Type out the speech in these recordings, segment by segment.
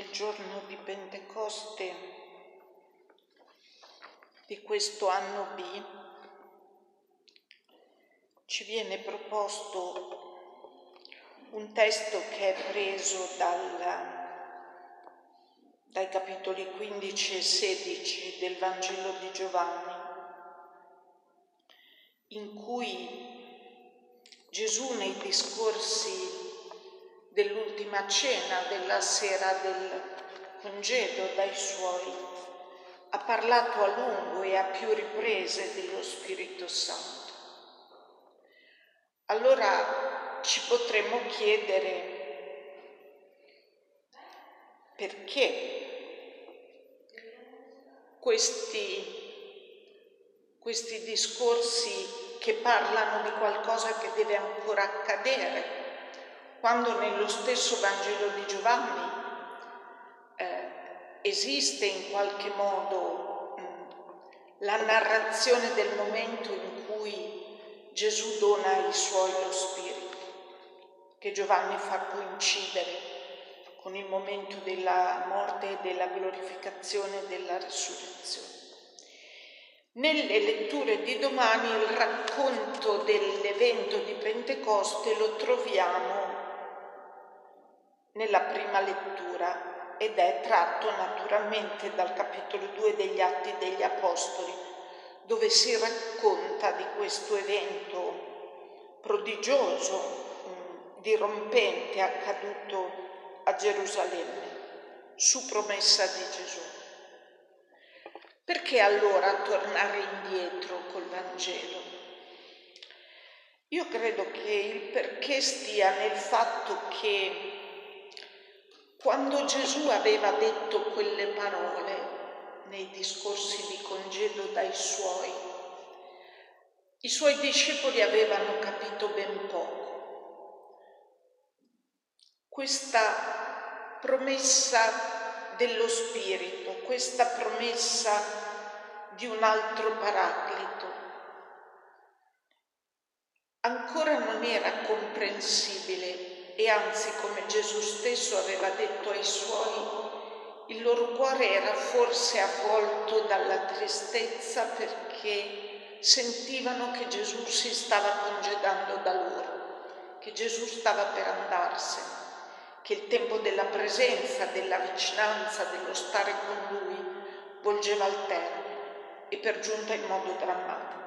nel giorno di Pentecoste di questo anno B ci viene proposto un testo che è preso dal, dai capitoli 15 e 16 del Vangelo di Giovanni, in cui Gesù nei discorsi dell'ultima cena, della sera del congedo dai suoi, ha parlato a lungo e a più riprese dello Spirito Santo. Allora ci potremmo chiedere perché questi, questi discorsi che parlano di qualcosa che deve ancora accadere quando nello stesso Vangelo di Giovanni eh, esiste in qualche modo mh, mm, la narrazione del momento in cui Gesù dona ai suoi lo Spirito, che Giovanni fa coincidere con il momento della morte e della glorificazione e della risurrezione. Nelle letture di domani il racconto dell'evento di Pentecoste lo troviamo nella prima lettura ed è tratto naturalmente dal capitolo 2 degli Atti degli Apostoli, dove si racconta di questo evento prodigioso, dirompente, accaduto a Gerusalemme, su promessa di Gesù. Perché allora tornare indietro col Vangelo? Io credo che il perché stia nel fatto che quando Gesù aveva detto quelle parole nei discorsi di congedo dai suoi, i suoi discepoli avevano capito ben poco. Questa promessa dello Spirito, questa promessa di un altro paraclito, ancora non era comprensibile e anzi come Gesù stesso aveva detto ai suoi, il loro cuore era forse avvolto dalla tristezza perché sentivano che Gesù si stava congedando da loro, che Gesù stava per andarsene, che il tempo della presenza, della vicinanza, dello stare con lui volgeva al termine e per giunta in modo drammatico.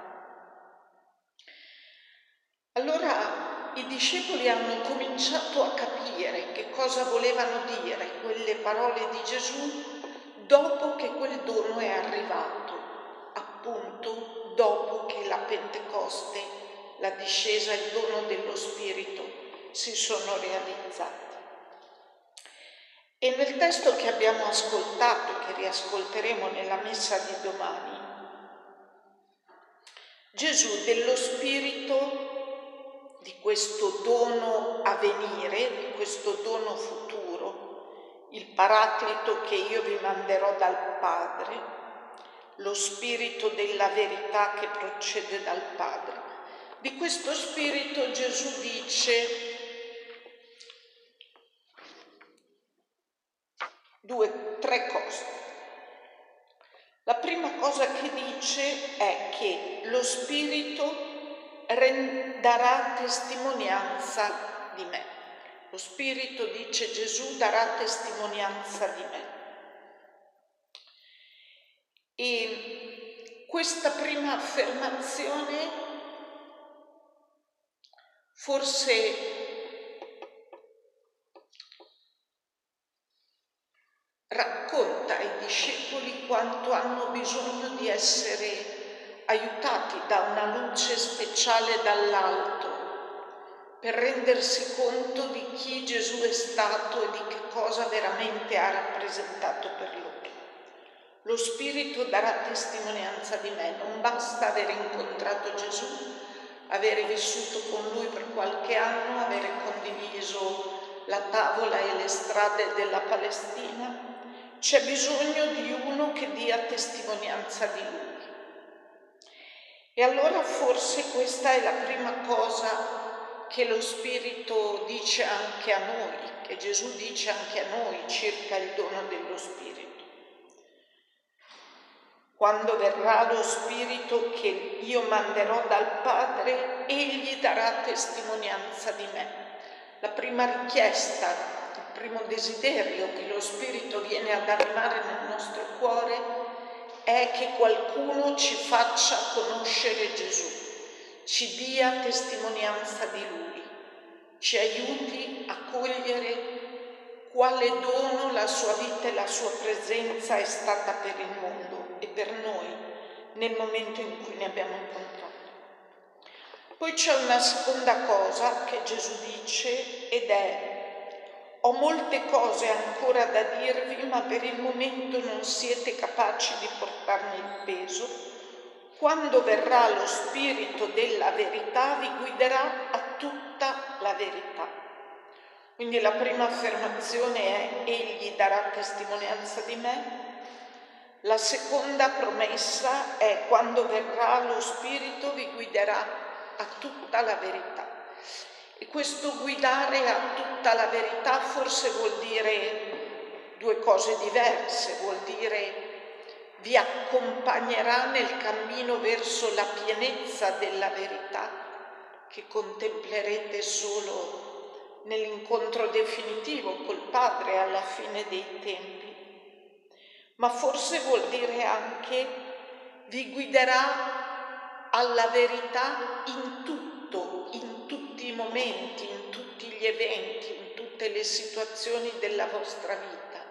Allora i discepoli hanno cominciato a capire che cosa volevano dire quelle parole di Gesù dopo che quel dono è arrivato, appunto dopo che la Pentecoste, la discesa, il dono dello Spirito si sono realizzati. E nel testo che abbiamo ascoltato e che riascolteremo nella messa di domani, Gesù dello Spirito di questo dono a venire, di questo dono futuro, il paraclito che io vi manderò dal Padre, lo spirito della verità che procede dal Padre. Di questo spirito Gesù dice due, tre cose. La prima cosa che dice è che lo spirito darà testimonianza di me. Lo Spirito dice Gesù darà testimonianza di me. E questa prima affermazione forse racconta ai discepoli quanto hanno bisogno di essere aiutati da una luce speciale dall'alto per rendersi conto di chi Gesù è stato e di che cosa veramente ha rappresentato per loro. Lo Spirito darà testimonianza di me, non basta aver incontrato Gesù, avere vissuto con Lui per qualche anno, avere condiviso la tavola e le strade della Palestina, c'è bisogno di uno che dia testimonianza di Lui. E allora forse questa è la prima cosa che lo Spirito dice anche a noi, che Gesù dice anche a noi circa il dono dello Spirito. Quando verrà lo Spirito che io manderò dal Padre, egli darà testimonianza di me. La prima richiesta, il primo desiderio che lo Spirito viene ad animare nel nostro cuore è che qualcuno ci faccia conoscere Gesù, ci dia testimonianza di Lui, ci aiuti a cogliere quale dono la sua vita e la sua presenza è stata per il mondo e per noi nel momento in cui ne abbiamo incontrato. Poi c'è una seconda cosa che Gesù dice ed è ho molte cose ancora da dirvi, ma per il momento non siete capaci di portarne il peso. Quando verrà lo Spirito della verità vi guiderà a tutta la verità. Quindi la prima affermazione è Egli darà testimonianza di me. La seconda promessa è quando verrà lo Spirito vi guiderà a tutta la verità. E questo guidare a tutta la verità forse vuol dire due cose diverse, vuol dire vi accompagnerà nel cammino verso la pienezza della verità che contemplerete solo nell'incontro definitivo col Padre alla fine dei tempi, ma forse vuol dire anche vi guiderà alla verità in tutto, momenti, in tutti gli eventi, in tutte le situazioni della vostra vita.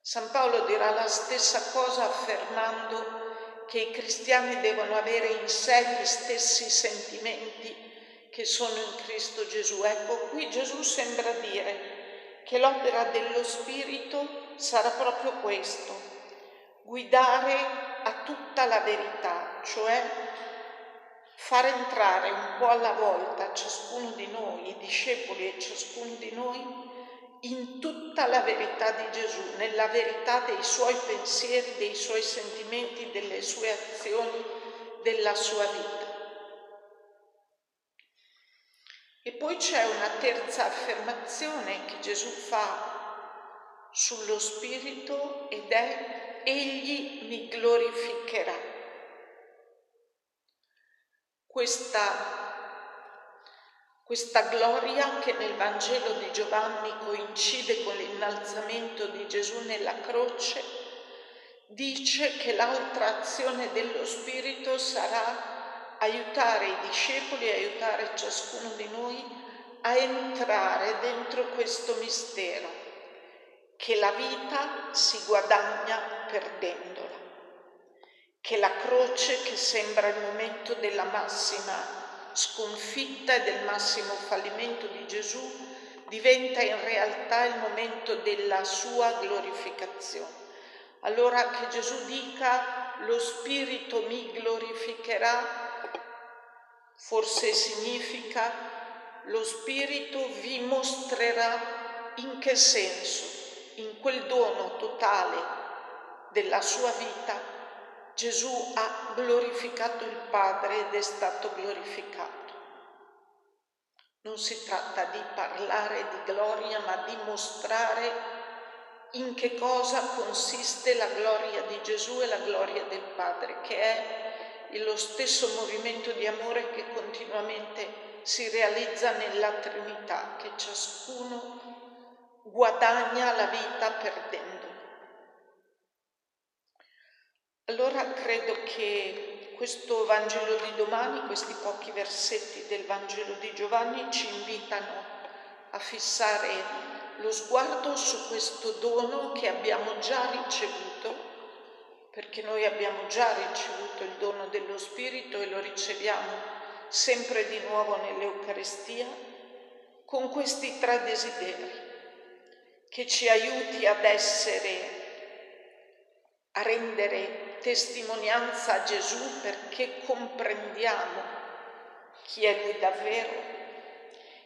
San Paolo dirà la stessa cosa affermando che i cristiani devono avere in sé gli stessi sentimenti che sono in Cristo Gesù. Ecco, qui Gesù sembra dire che l'opera dello Spirito sarà proprio questo, guidare a tutta la verità, cioè far entrare un po' alla volta ciascuno di noi, i discepoli e ciascuno di noi, in tutta la verità di Gesù, nella verità dei suoi pensieri, dei suoi sentimenti, delle sue azioni, della sua vita. E poi c'è una terza affermazione che Gesù fa sullo Spirito ed è Egli mi glorificherà. Questa, questa gloria che nel Vangelo di Giovanni coincide con l'innalzamento di Gesù nella croce, dice che l'altra azione dello Spirito sarà aiutare i discepoli, aiutare ciascuno di noi a entrare dentro questo mistero, che la vita si guadagna perdendola, che la croce che sembra il momento della massima sconfitta e del massimo fallimento di Gesù diventa in realtà il momento della sua glorificazione. Allora che Gesù dica lo Spirito mi glorificherà Forse significa lo Spirito vi mostrerà in che senso, in quel dono totale della sua vita, Gesù ha glorificato il Padre ed è stato glorificato. Non si tratta di parlare di gloria, ma di mostrare in che cosa consiste la gloria di Gesù e la gloria del Padre, che è lo stesso movimento di amore che continuamente si realizza nella Trinità, che ciascuno guadagna la vita perdendo. Allora credo che questo Vangelo di domani, questi pochi versetti del Vangelo di Giovanni ci invitano a fissare lo sguardo su questo dono che abbiamo già ricevuto perché noi abbiamo già ricevuto il dono dello Spirito e lo riceviamo sempre di nuovo nell'Eucaristia, con questi tre desideri, che ci aiuti ad essere, a rendere testimonianza a Gesù perché comprendiamo chi è Lui davvero,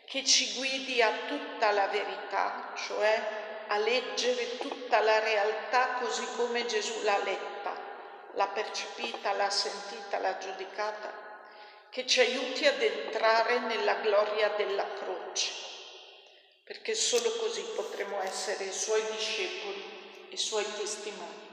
che ci guidi a tutta la verità, cioè a leggere tutta la realtà così come Gesù l'ha letta, l'ha percepita, l'ha sentita, l'ha giudicata, che ci aiuti ad entrare nella gloria della croce, perché solo così potremo essere i suoi discepoli e i suoi testimoni.